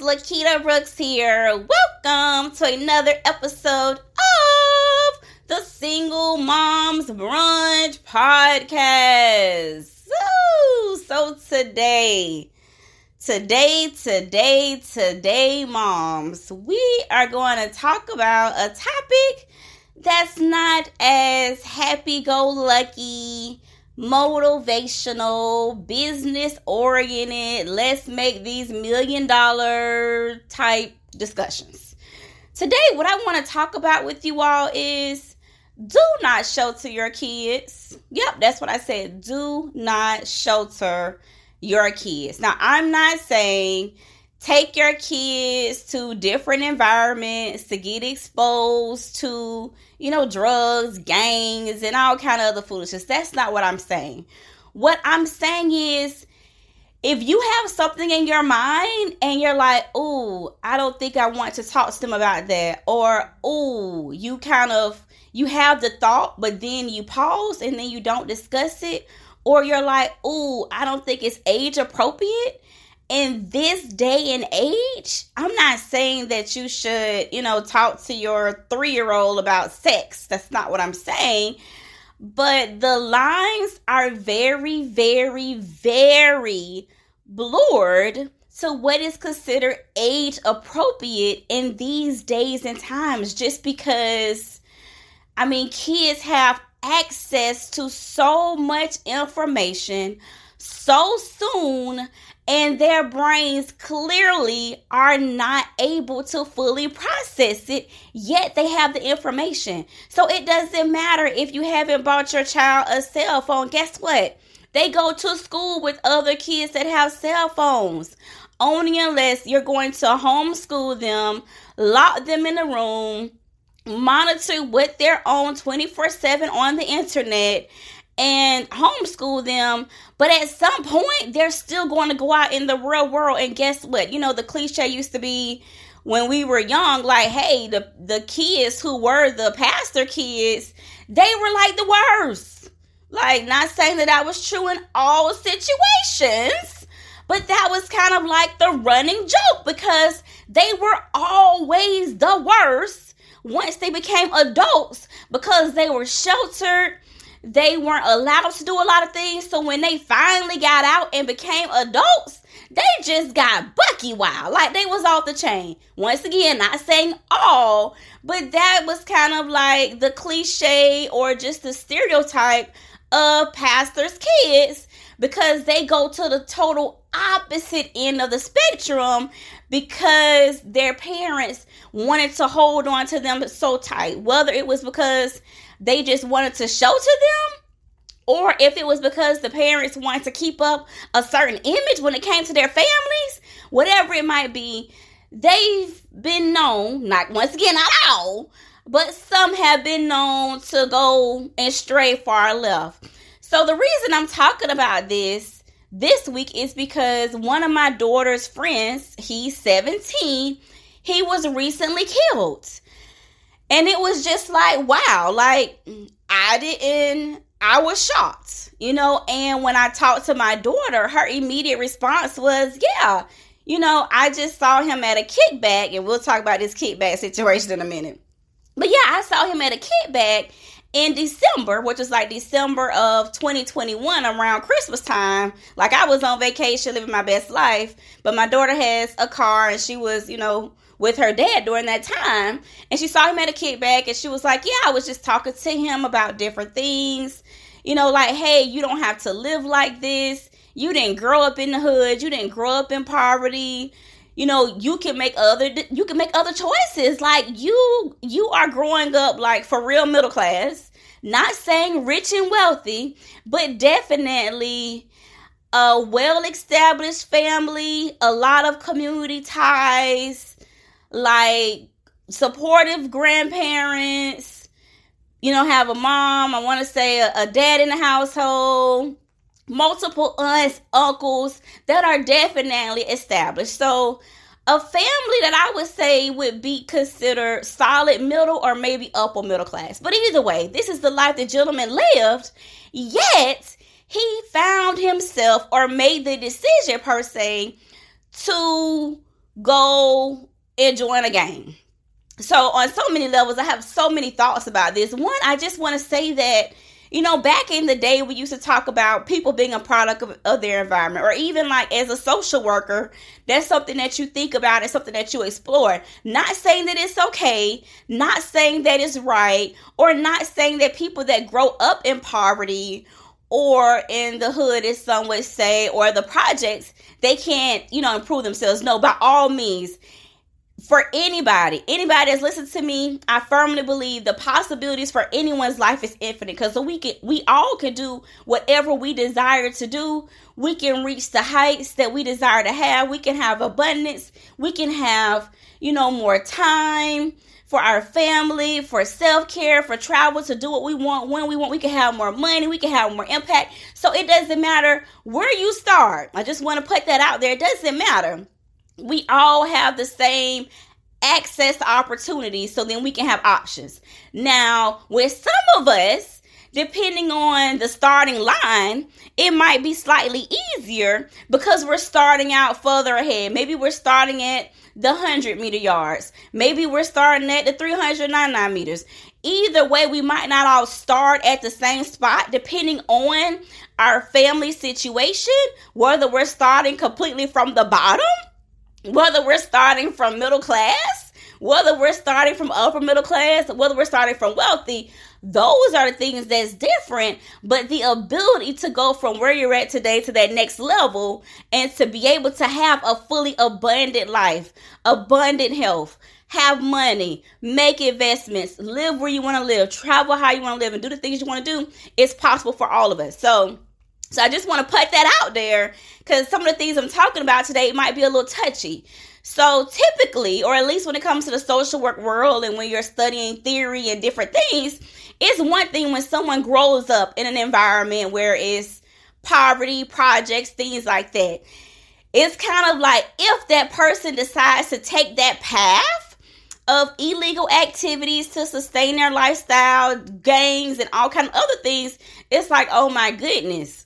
Lequita Brooks here. Welcome to another episode of the Single Moms Brunch Podcast. So, so today, today, today, today, moms, we are going to talk about a topic that's not as happy go lucky motivational, business oriented, let's make these million dollar type discussions. Today, what I want to talk about with you all is do not shelter your kids. Yep, that's what I said. Do not shelter your kids. Now, I'm not saying take your kids to different environments to get exposed to you know drugs gangs and all kind of other foolishness. That's not what i'm saying. What i'm saying is if you have something in your mind and you're like oh i don't think i want to talk to them about that or oh you kind of you have the thought but then you pause and then you don't discuss it or you're like oh i don't think it's age appropriate in this day and age, I'm not saying that you should, you know, talk to your three year old about sex. That's not what I'm saying. But the lines are very, very, very blurred to what is considered age appropriate in these days and times just because, I mean, kids have access to so much information so soon and their brains clearly are not able to fully process it, yet they have the information. So it doesn't matter if you haven't bought your child a cell phone. Guess what? They go to school with other kids that have cell phones. Only unless you're going to homeschool them, lock them in a room, monitor what they're on 24 7 on the internet, and homeschool them. But at some point, they're still going to go out in the real world. And guess what? You know, the cliche used to be when we were young, like, hey, the, the kids who were the pastor kids, they were like the worst. Like, not saying that that was true in all situations, but that was kind of like the running joke because they were always the worst once they became adults because they were sheltered they weren't allowed to do a lot of things. So when they finally got out and became adults, they just got bucky wild. Like they was off the chain. Once again, not saying all, but that was kind of like the cliche or just the stereotype of pastors' kids because they go to the total opposite end of the spectrum because their parents wanted to hold on to them so tight. Whether it was because they just wanted to show to them or if it was because the parents wanted to keep up a certain image when it came to their families, whatever it might be, they've been known, not once again, not all, but some have been known to go and stray far left. So the reason I'm talking about this this week is because one of my daughter's friends, he's 17, he was recently killed. And it was just like, wow, like I didn't, I was shocked, you know. And when I talked to my daughter, her immediate response was, yeah, you know, I just saw him at a kickback, and we'll talk about this kickback situation in a minute. But yeah, I saw him at a kickback in December, which was like December of 2021 around Christmas time. Like I was on vacation living my best life, but my daughter has a car and she was, you know, with her dad during that time. And she saw him at a kickback and she was like, Yeah, I was just talking to him about different things. You know, like, hey, you don't have to live like this. You didn't grow up in the hood. You didn't grow up in poverty. You know, you can make other you can make other choices. Like you you are growing up like for real middle class. Not saying rich and wealthy, but definitely a well established family, a lot of community ties, like supportive grandparents, you know, have a mom, I want to say a, a dad in the household, multiple aunts, uncles that are definitely established. So, a family that I would say would be considered solid middle or maybe upper middle class. But either way, this is the life the gentleman lived, yet he found himself or made the decision per se to go and join a gang. So, on so many levels, I have so many thoughts about this. One, I just want to say that, you know, back in the day, we used to talk about people being a product of, of, their environment, or even like as a social worker, that's something that you think about and something that you explore. Not saying that it's okay, not saying that it's right, or not saying that people that grow up in poverty or in the hood, as some would say, or the projects, they can't, you know, improve themselves. No, by all means, for anybody, anybody that's listened to me, I firmly believe the possibilities for anyone's life is infinite because we can we all can do whatever we desire to do. We can reach the heights that we desire to have. We can have abundance. We can have, you know, more time for our family, for self-care, for travel to do what we want when we want. We can have more money, we can have more impact. So it doesn't matter where you start. I just want to put that out there. It doesn't matter we all have the same access opportunities so then we can have options. Now, with some of us, depending on the starting line, it might be slightly easier because we're starting out further ahead. Maybe we're starting at the 100 meter yards. Maybe we're starting at the 399 meters. Either way, we might not all start at the same spot depending on our family situation, whether we're starting completely from the bottom whether we're starting from middle class, whether we're starting from upper middle class, whether we're starting from wealthy, those are the things that's different. But the ability to go from where you're at today to that next level and to be able to have a fully abundant life, abundant health, have money, make investments, live where you want to live, travel how you want to live, and do the things you want to do, it's possible for all of us. So, so I just want to put that out there because some of the things I'm talking about today might be a little touchy. So typically, or at least when it comes to the social work world and when you're studying theory and different things, it's one thing when someone grows up in an environment where it's poverty, projects, things like that. It's kind of like if that person decides to take that path of illegal activities to sustain their lifestyle, gangs, and all kind of other things, it's like, oh my goodness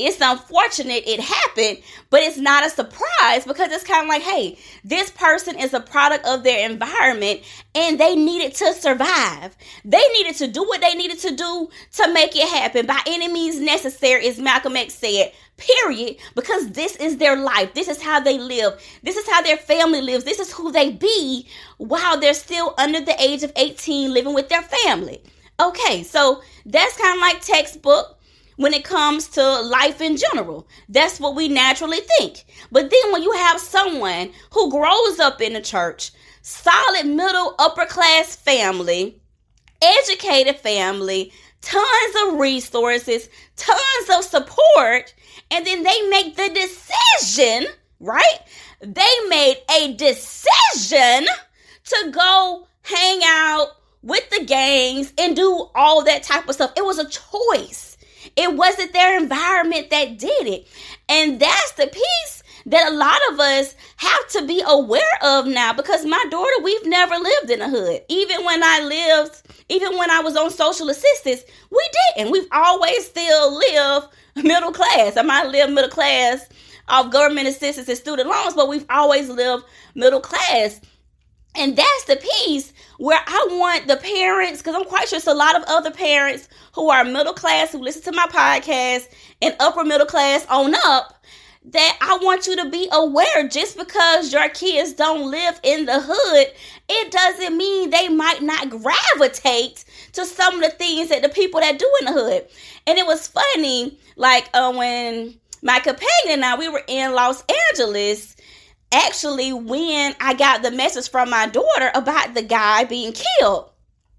it's unfortunate it happened, but it's not a surprise because it's kind of like, hey, this person is a product of their environment and they needed to survive. They needed to do what they needed to do to make it happen by any means necessary, as Malcolm X said, period, because this is their life. This is how they live. This is how their family lives. This is who they be while they're still under the age of 18 living with their family. Okay, so that's kind of like textbook when it comes to life in general. That's what we naturally think. But then when you have someone who grows up in the church, solid middle upper class family, educated family, tons of resources, tons of support, and then they make the decision, right? They made a decision to go hang out with the gangs and do all that type of stuff. It was a choice. It wasn't their environment that did it. And that's the piece that a lot of us have to be aware of now because my daughter, we've never lived in a hood. Even when I lived, even when I was on social assistance, we didn't. We've always still lived middle class. I might live middle class off government assistance and student loans, but we've always lived middle class. And that's the piece where I want the parents, because I'm quite sure it's a lot of other parents who are middle class who listen to my podcast and upper middle class on up, that I want you to be aware just because your kids don't live in the hood, it doesn't mean they might not gravitate to some of the things that the people that do in the hood. And it was funny, like uh, when my companion and I, we were in Los Angeles actually when I got the message from my daughter about the guy being killed.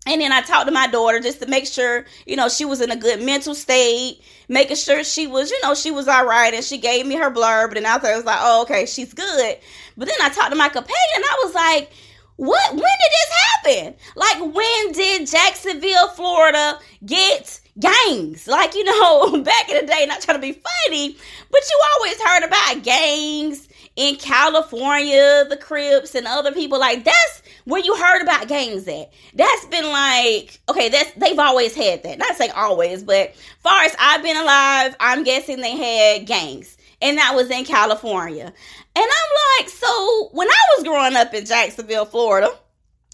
And then I talked to my daughter just to make sure, you know, she was in a good mental state, making sure she was, you know, she was all right. And she gave me her blurb. And I was like, oh, okay, she's good. But then I talked to my companion and I was like, what? When did this happen? Like, when did Jacksonville, Florida get gangs? Like, you know, back in the day, not trying to be funny, but you always heard about gangs in California, the Crips and other people. Like, that's where you heard about gangs at. That's been like, okay, that's they've always had that. Not saying always, but far as I've been alive, I'm guessing they had gangs. And that was in California. And I'm like, so when I was growing up in Jacksonville, Florida,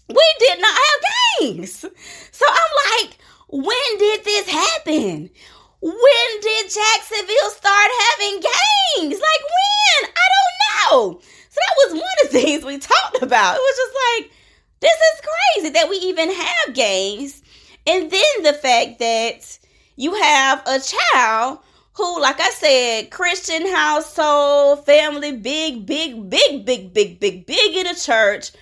we did not have gangs. So I'm like, when did this happen? When did Jacksonville start having gangs? Like when? So that was one of the things we talked about. It was just like, this is crazy that we even have games. And then the fact that you have a child who, like I said, Christian household, family, big, big, big, big, big, big, big in the church,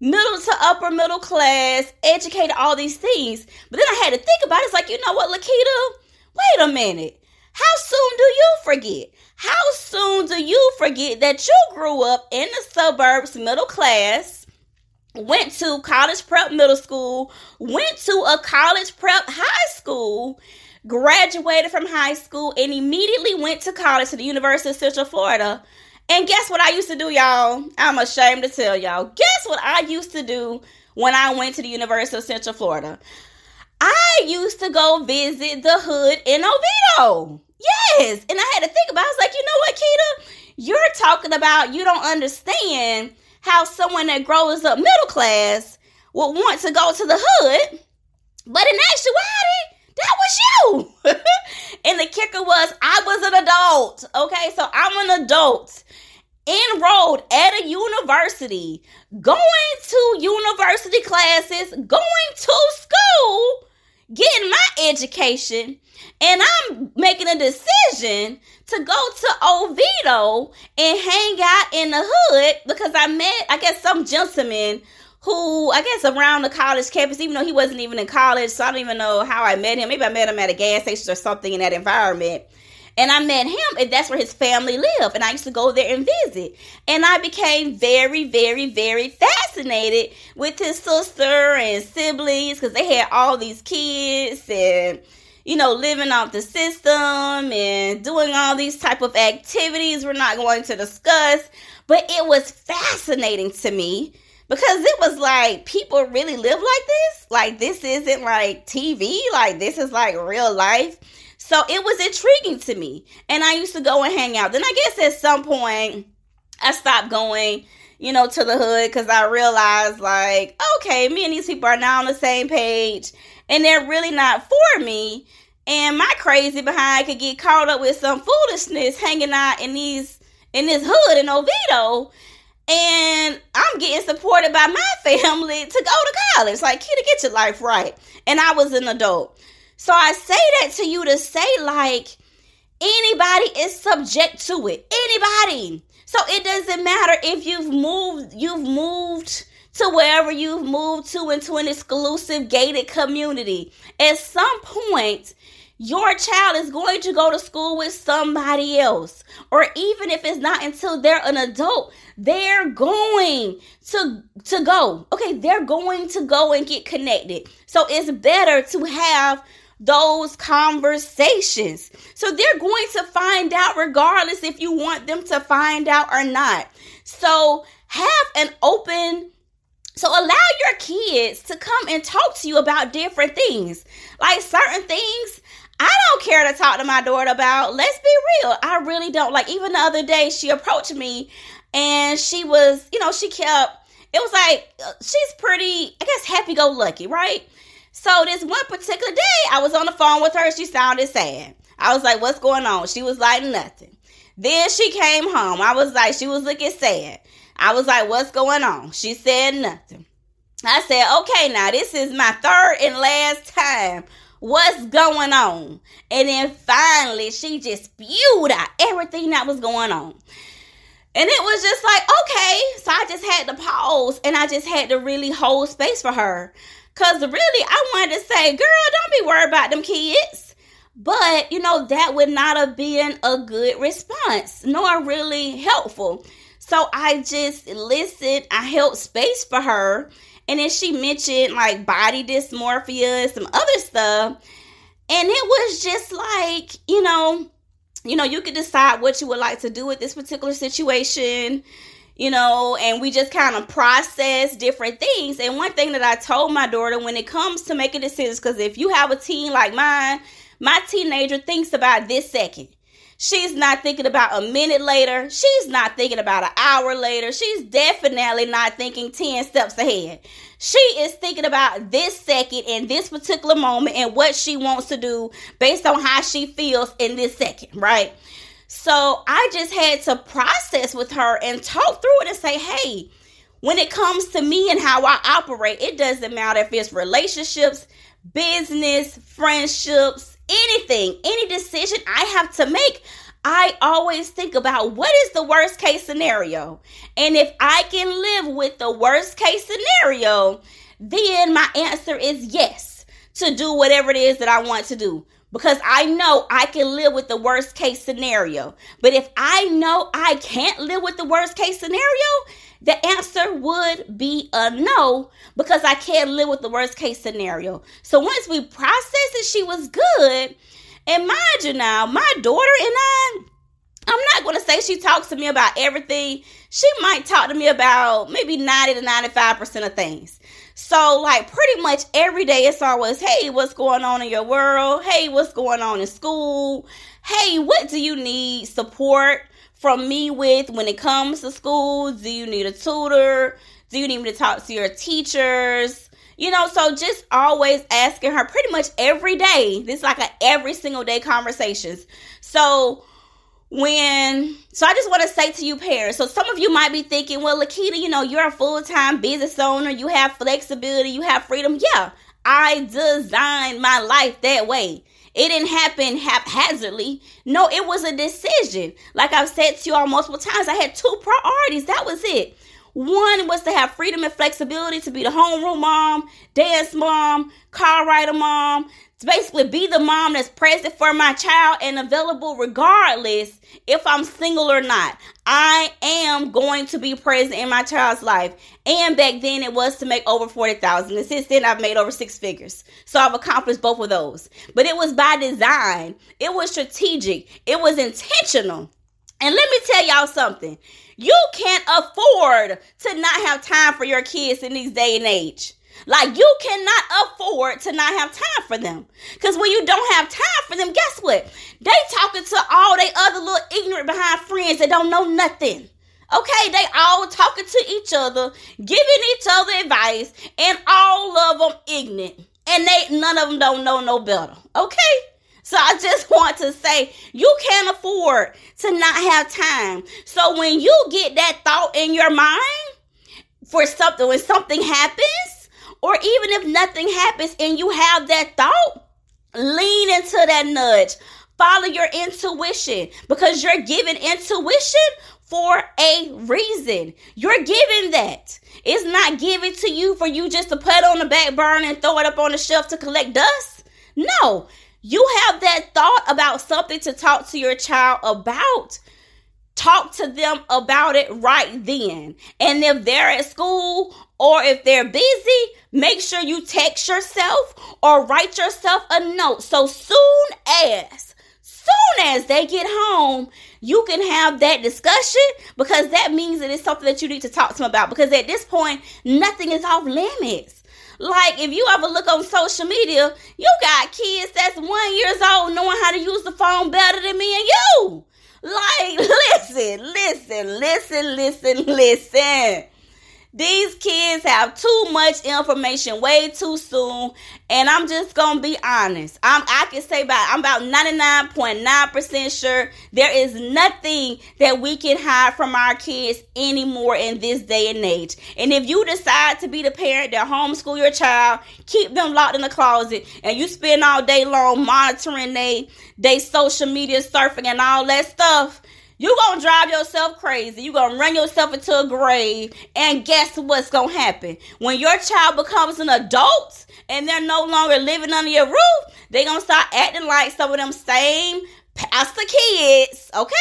middle to upper middle class, educated, all these things. But then I had to think about it. It's like, you know what, Lequita? Wait a minute. How soon do you forget? How soon do you forget that you grew up in the suburbs, middle class, went to college prep middle school, went to a college prep high school, graduated from high school, and immediately went to college to the University of Central Florida? And guess what I used to do, y'all? I'm ashamed to tell y'all. Guess what I used to do when I went to the University of Central Florida? I used to go visit the hood in Oviedo. Yes. And I had to think about it. I was like, you know what, Keita? You're talking about you don't understand how someone that grows up middle class would want to go to the hood. But in actuality, that was you. and the kicker was I was an adult. Okay, so I'm an adult enrolled at a university, going to university classes, going to school getting my education and I'm making a decision to go to Oviedo and hang out in the hood because I met, I guess, some gentleman who, I guess, around the college campus, even though he wasn't even in college. So I don't even know how I met him. Maybe I met him at a gas station or something in that environment. And I met him, and that's where his family lived. And I used to go there and visit. And I became very, very, very fascinated with his sister and siblings because they had all these kids and you know living off the system and doing all these type of activities we're not going to discuss but it was fascinating to me because it was like people really live like this like this isn't like tv like this is like real life so it was intriguing to me. And I used to go and hang out. Then I guess at some point I stopped going, you know, to the hood because I realized, like, okay, me and these people are now on the same page and they're really not for me. And my crazy behind could get caught up with some foolishness hanging out in these in this hood in Oviedo. And I'm getting supported by my family to go to college. Like, kid, get your life right. And I was an adult. So I say that to you to say, like, anybody is subject to it. Anybody. So it doesn't matter if you've moved, you've moved to wherever you've moved to into an exclusive gated community. At some point, your child is going to go to school with somebody else. Or even if it's not until they're an adult, they're going to to go. Okay, they're going to go and get connected. So it's better to have those conversations. So they're going to find out regardless if you want them to find out or not. So have an open so allow your kids to come and talk to you about different things. Like certain things I don't care to talk to my daughter about. Let's be real. I really don't. Like even the other day she approached me and she was, you know, she kept it was like uh, she's pretty, I guess happy go lucky, right? So this one particular day, I was on the phone with her. She sounded sad. I was like, "What's going on?" She was like, "Nothing." Then she came home. I was like, she was looking sad. I was like, "What's going on?" She said nothing. I said, "Okay, now this is my third and last time. What's going on?" And then finally, she just spewed out everything that was going on. And it was just like, okay. So I just had to pause and I just had to really hold space for her. Cause really I wanted to say, girl, don't be worried about them kids. But you know, that would not have been a good response, nor really helpful. So I just listened, I held space for her. And then she mentioned like body dysmorphia and some other stuff. And it was just like, you know, you know, you could decide what you would like to do with this particular situation, you know, and we just kind of process different things. And one thing that I told my daughter when it comes to making decisions, because if you have a teen like mine, my teenager thinks about this second. She's not thinking about a minute later. She's not thinking about an hour later. She's definitely not thinking 10 steps ahead. She is thinking about this second and this particular moment and what she wants to do based on how she feels in this second, right? So I just had to process with her and talk through it and say, hey, when it comes to me and how I operate, it doesn't matter if it's relationships, business, friendships, anything, any decision I have to make, I always think about what is the worst case scenario. And if I can live with the worst case scenario, then my answer is yes to do whatever it is that I want to do because I know I can live with the worst case scenario. But if I know I can't live with the worst case scenario, the answer would be a no because I can't live with the worst case scenario. So once we processed it, she was good. And mind you now, my daughter and I, I'm not going to say she talks to me about everything. She might talk to me about maybe 90 to 95% of things. So, like, pretty much every day, it's always, hey, what's going on in your world? Hey, what's going on in school? Hey, what do you need support from me with when it comes to school? Do you need a tutor? Do you need me to talk to your teachers? You know, so just always asking her pretty much every day. This is like a every single day conversations. So, when so I just want to say to you parents, so some of you might be thinking, well, Lequita, you know, you're a full-time business owner, you have flexibility, you have freedom. Yeah, I designed my life that way. It didn't happen haphazardly. No, it was a decision. Like I've said to you all multiple times, I had two priorities. That was it. One was to have freedom and flexibility to be the homeroom mom, dance mom, car rider mom, to basically be the mom that's present for my child and available regardless if I'm single or not. I am going to be present in my child's life. And back then it was to make over 40,000. And since then I've made over six figures. So I've accomplished both of those. But it was by design. It was strategic. It was intentional. And let me tell y'all something. You can't afford to not have time for your kids in these day and age. Like you cannot afford to not have time for them. Cause when you don't have time for them, guess what? They talking to all they other little ignorant behind friends that don't know nothing. Okay, they all talking to each other, giving each other advice, and all of them ignorant. And they none of them don't know no better. Okay? So I just want to say you can't afford to not have time. So when you get that thought in your mind for something, when something happens, or even if nothing happens and you have that thought, lean into that nudge. Follow your intuition because you're given intuition for a reason. You're given that. It's not given to you for you just to put on the back burner and throw it up on the shelf to collect dust. No, you have that thought about something to talk to your child about talk to them about it right then. And if they're at school or if they're busy, make sure you text yourself or write yourself a note. So soon as, soon as they get home, you can have that discussion because that means that it's something that you need to talk to them about. Because at this point, nothing is off limits. Like if you ever look on social media, you got kids that's one years old knowing how to use the phone better than me and you. Like, listen, listen, listen, listen, listen. These kids have too much information way too soon, and I'm just gonna be honest. I'm I can say about I'm about 99.9% sure there is nothing that we can hide from our kids anymore in this day and age. And if you decide to be the parent that homeschool your child, keep them locked in the closet, and you spend all day long monitoring they they social media surfing and all that stuff, you gonna drive yourself crazy. you gonna run yourself into a grave. And guess what's gonna happen? When your child becomes an adult and they're no longer living under your roof, they gonna start acting like some of them same pastor kids, okay?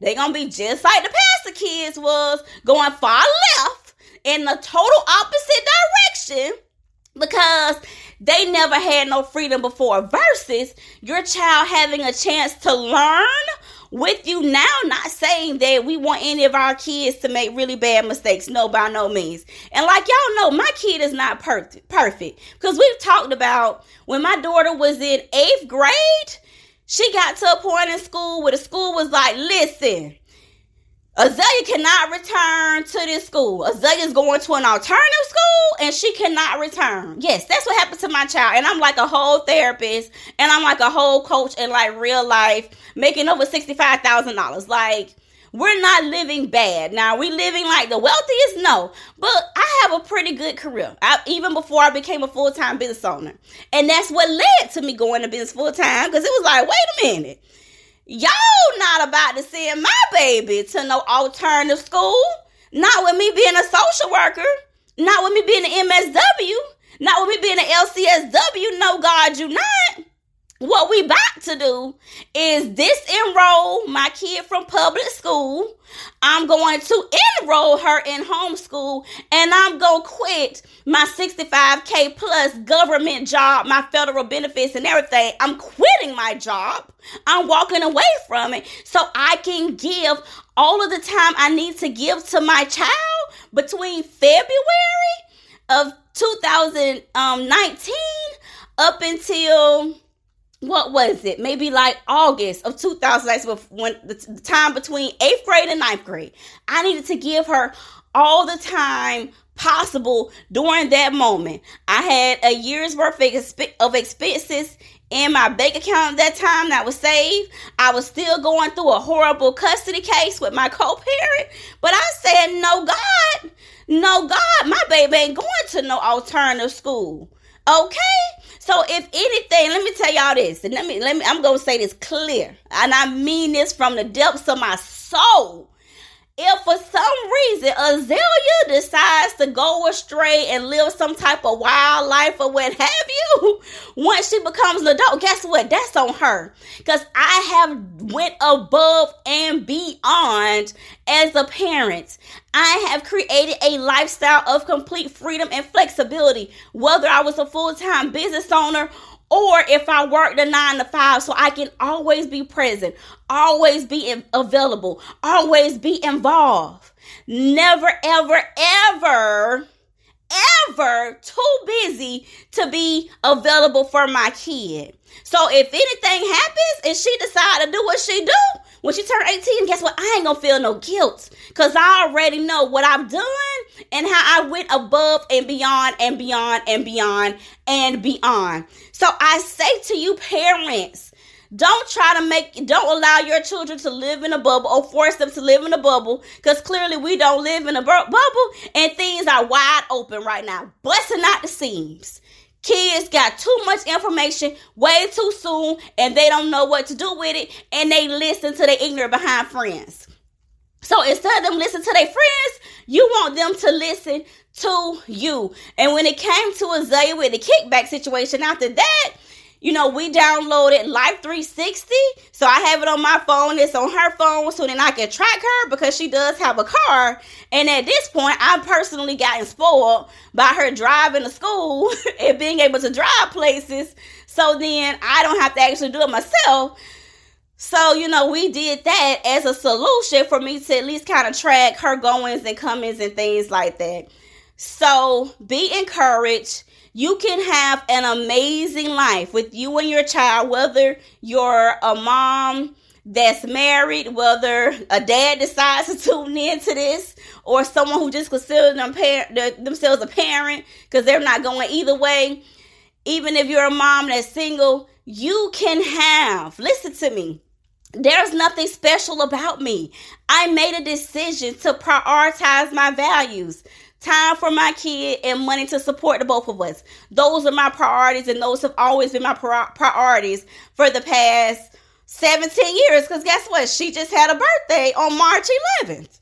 they gonna be just like the pastor kids was, going far left in the total opposite direction because they never had no freedom before versus your child having a chance to learn with you now not saying that we want any of our kids to make really bad mistakes. No by no means. And like y'all know my kid is not perfect perfect. Because we've talked about when my daughter was in eighth grade she got to a point in school where the school was like listen Azalea cannot return to this school. Azalea is going to an alternative school and she cannot return. Yes, that's what happened to my child. And I'm like a whole therapist and I'm like a whole coach in like real life, making over $65,000. Like, we're not living bad. Now, we living like the wealthiest? No. But I have a pretty good career. I, even before I became a full time business owner. And that's what led to me going to business full time because it was like, wait a minute Y'all not about to send my baby to no alternative school. Not with me being a social worker. Not with me being an MSW. Not with me being an LCSW. No, God, you not. What we about to do is disenroll my kid from public school. I'm going to enroll her in homeschool and I'm going to quit my 65K plus government job, my federal benefits and everything. I'm quitting my job. I'm walking away from it so I can give all of the time I need to give to my child between February of 2019 um, up until what was it? Maybe like August of 2000, when the time between eighth grade and ninth grade. I needed to give her all the time possible during that moment. I had a year's worth of expenses in my bank account at that time that was saved. I was still going through a horrible custody case with my co-parent, but I said, "No, God, no, God, my baby ain't going to no alternative school." Okay? So if anything, let me tell y'all this, and let me let me I'm gonna say this clear, and I mean this from the depths of my soul. If for some reason Azalea decides to go astray and live some type of wild life or what have you, once she becomes an adult, guess what? That's on her. Because I have went above and beyond as a parent. I have created a lifestyle of complete freedom and flexibility, whether I was a full time business owner or if I worked a nine to five, so I can always be present, always be available, always be involved. Never, ever, ever, ever too busy to be available for my kid. So if anything happens and she decide to do what she do, when she turn 18, guess what? I ain't gonna feel no guilt because I already know what I've done and how I went above and beyond and beyond and beyond and beyond. So I say to you, parents, don't try to make, don't allow your children to live in a bubble or force them to live in a bubble because clearly we don't live in a bubble and things are wide open right now, busting out the seams. Kids got too much information way too soon and they don't know what to do with it and they listen to their ignorant behind friends. So instead of them listening to their friends, you want them to listen to you. And when it came to Azalea with the kickback situation after that, you know, we downloaded Life 360. So I have it on my phone. It's on her phone. So then I can track her because she does have a car. And at this point, I've personally gotten spoiled by her driving to school and being able to drive places. So then I don't have to actually do it myself. So, you know, we did that as a solution for me to at least kind of track her goings and comings and things like that. So be encouraged you can have an amazing life with you and your child, whether you're a mom that's married, whether a dad decides to tune into this, or someone who just considers them par- themselves a parent because they're not going either way. Even if you're a mom that's single, you can have, listen to me, there's nothing special about me. I made a decision to prioritize my values time for my kid, and money to support the both of us. Those are my priorities, and those have always been my priorities for the past 17 years because guess what? She just had a birthday on March 11th.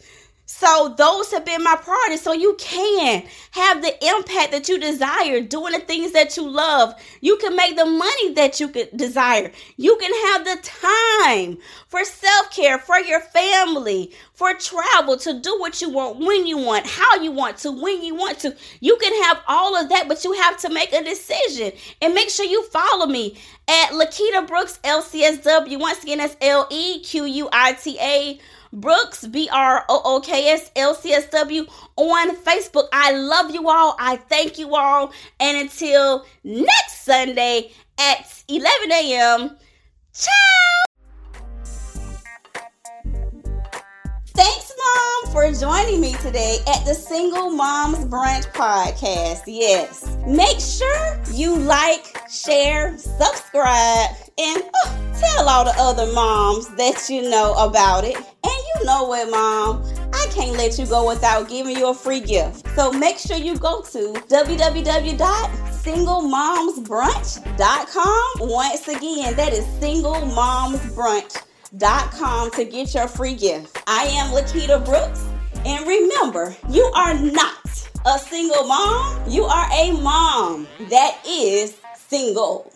So those have been my priorities. So you can have the impact that you desire, doing the things that you love. You can make the money that you could desire. You can have the time for self-care, for your family, for travel, to do what you want, when you want, how you want to, when you want to. You can have all of that, but you have to make a decision. And make sure you follow me at Lequita Brooks LCSW. Once again, that's L E Q U I T A Brooks, B R O O K S L C S W on Facebook. I love you all. I thank you all. And until next Sunday at 11 a.m., ciao. For joining me today at the Single Moms Brunch Podcast. Yes. Make sure you like, share, subscribe, and oh, tell all the other moms that you know about it. And you know what, Mom? I can't let you go without giving you a free gift. So make sure you go to www.singlemomsbrunch.com. Once again, that is singlemomsbrunch.com to get your free gift. I am Lequita Brooks. And remember, you are not a single mom, you are a mom that is single.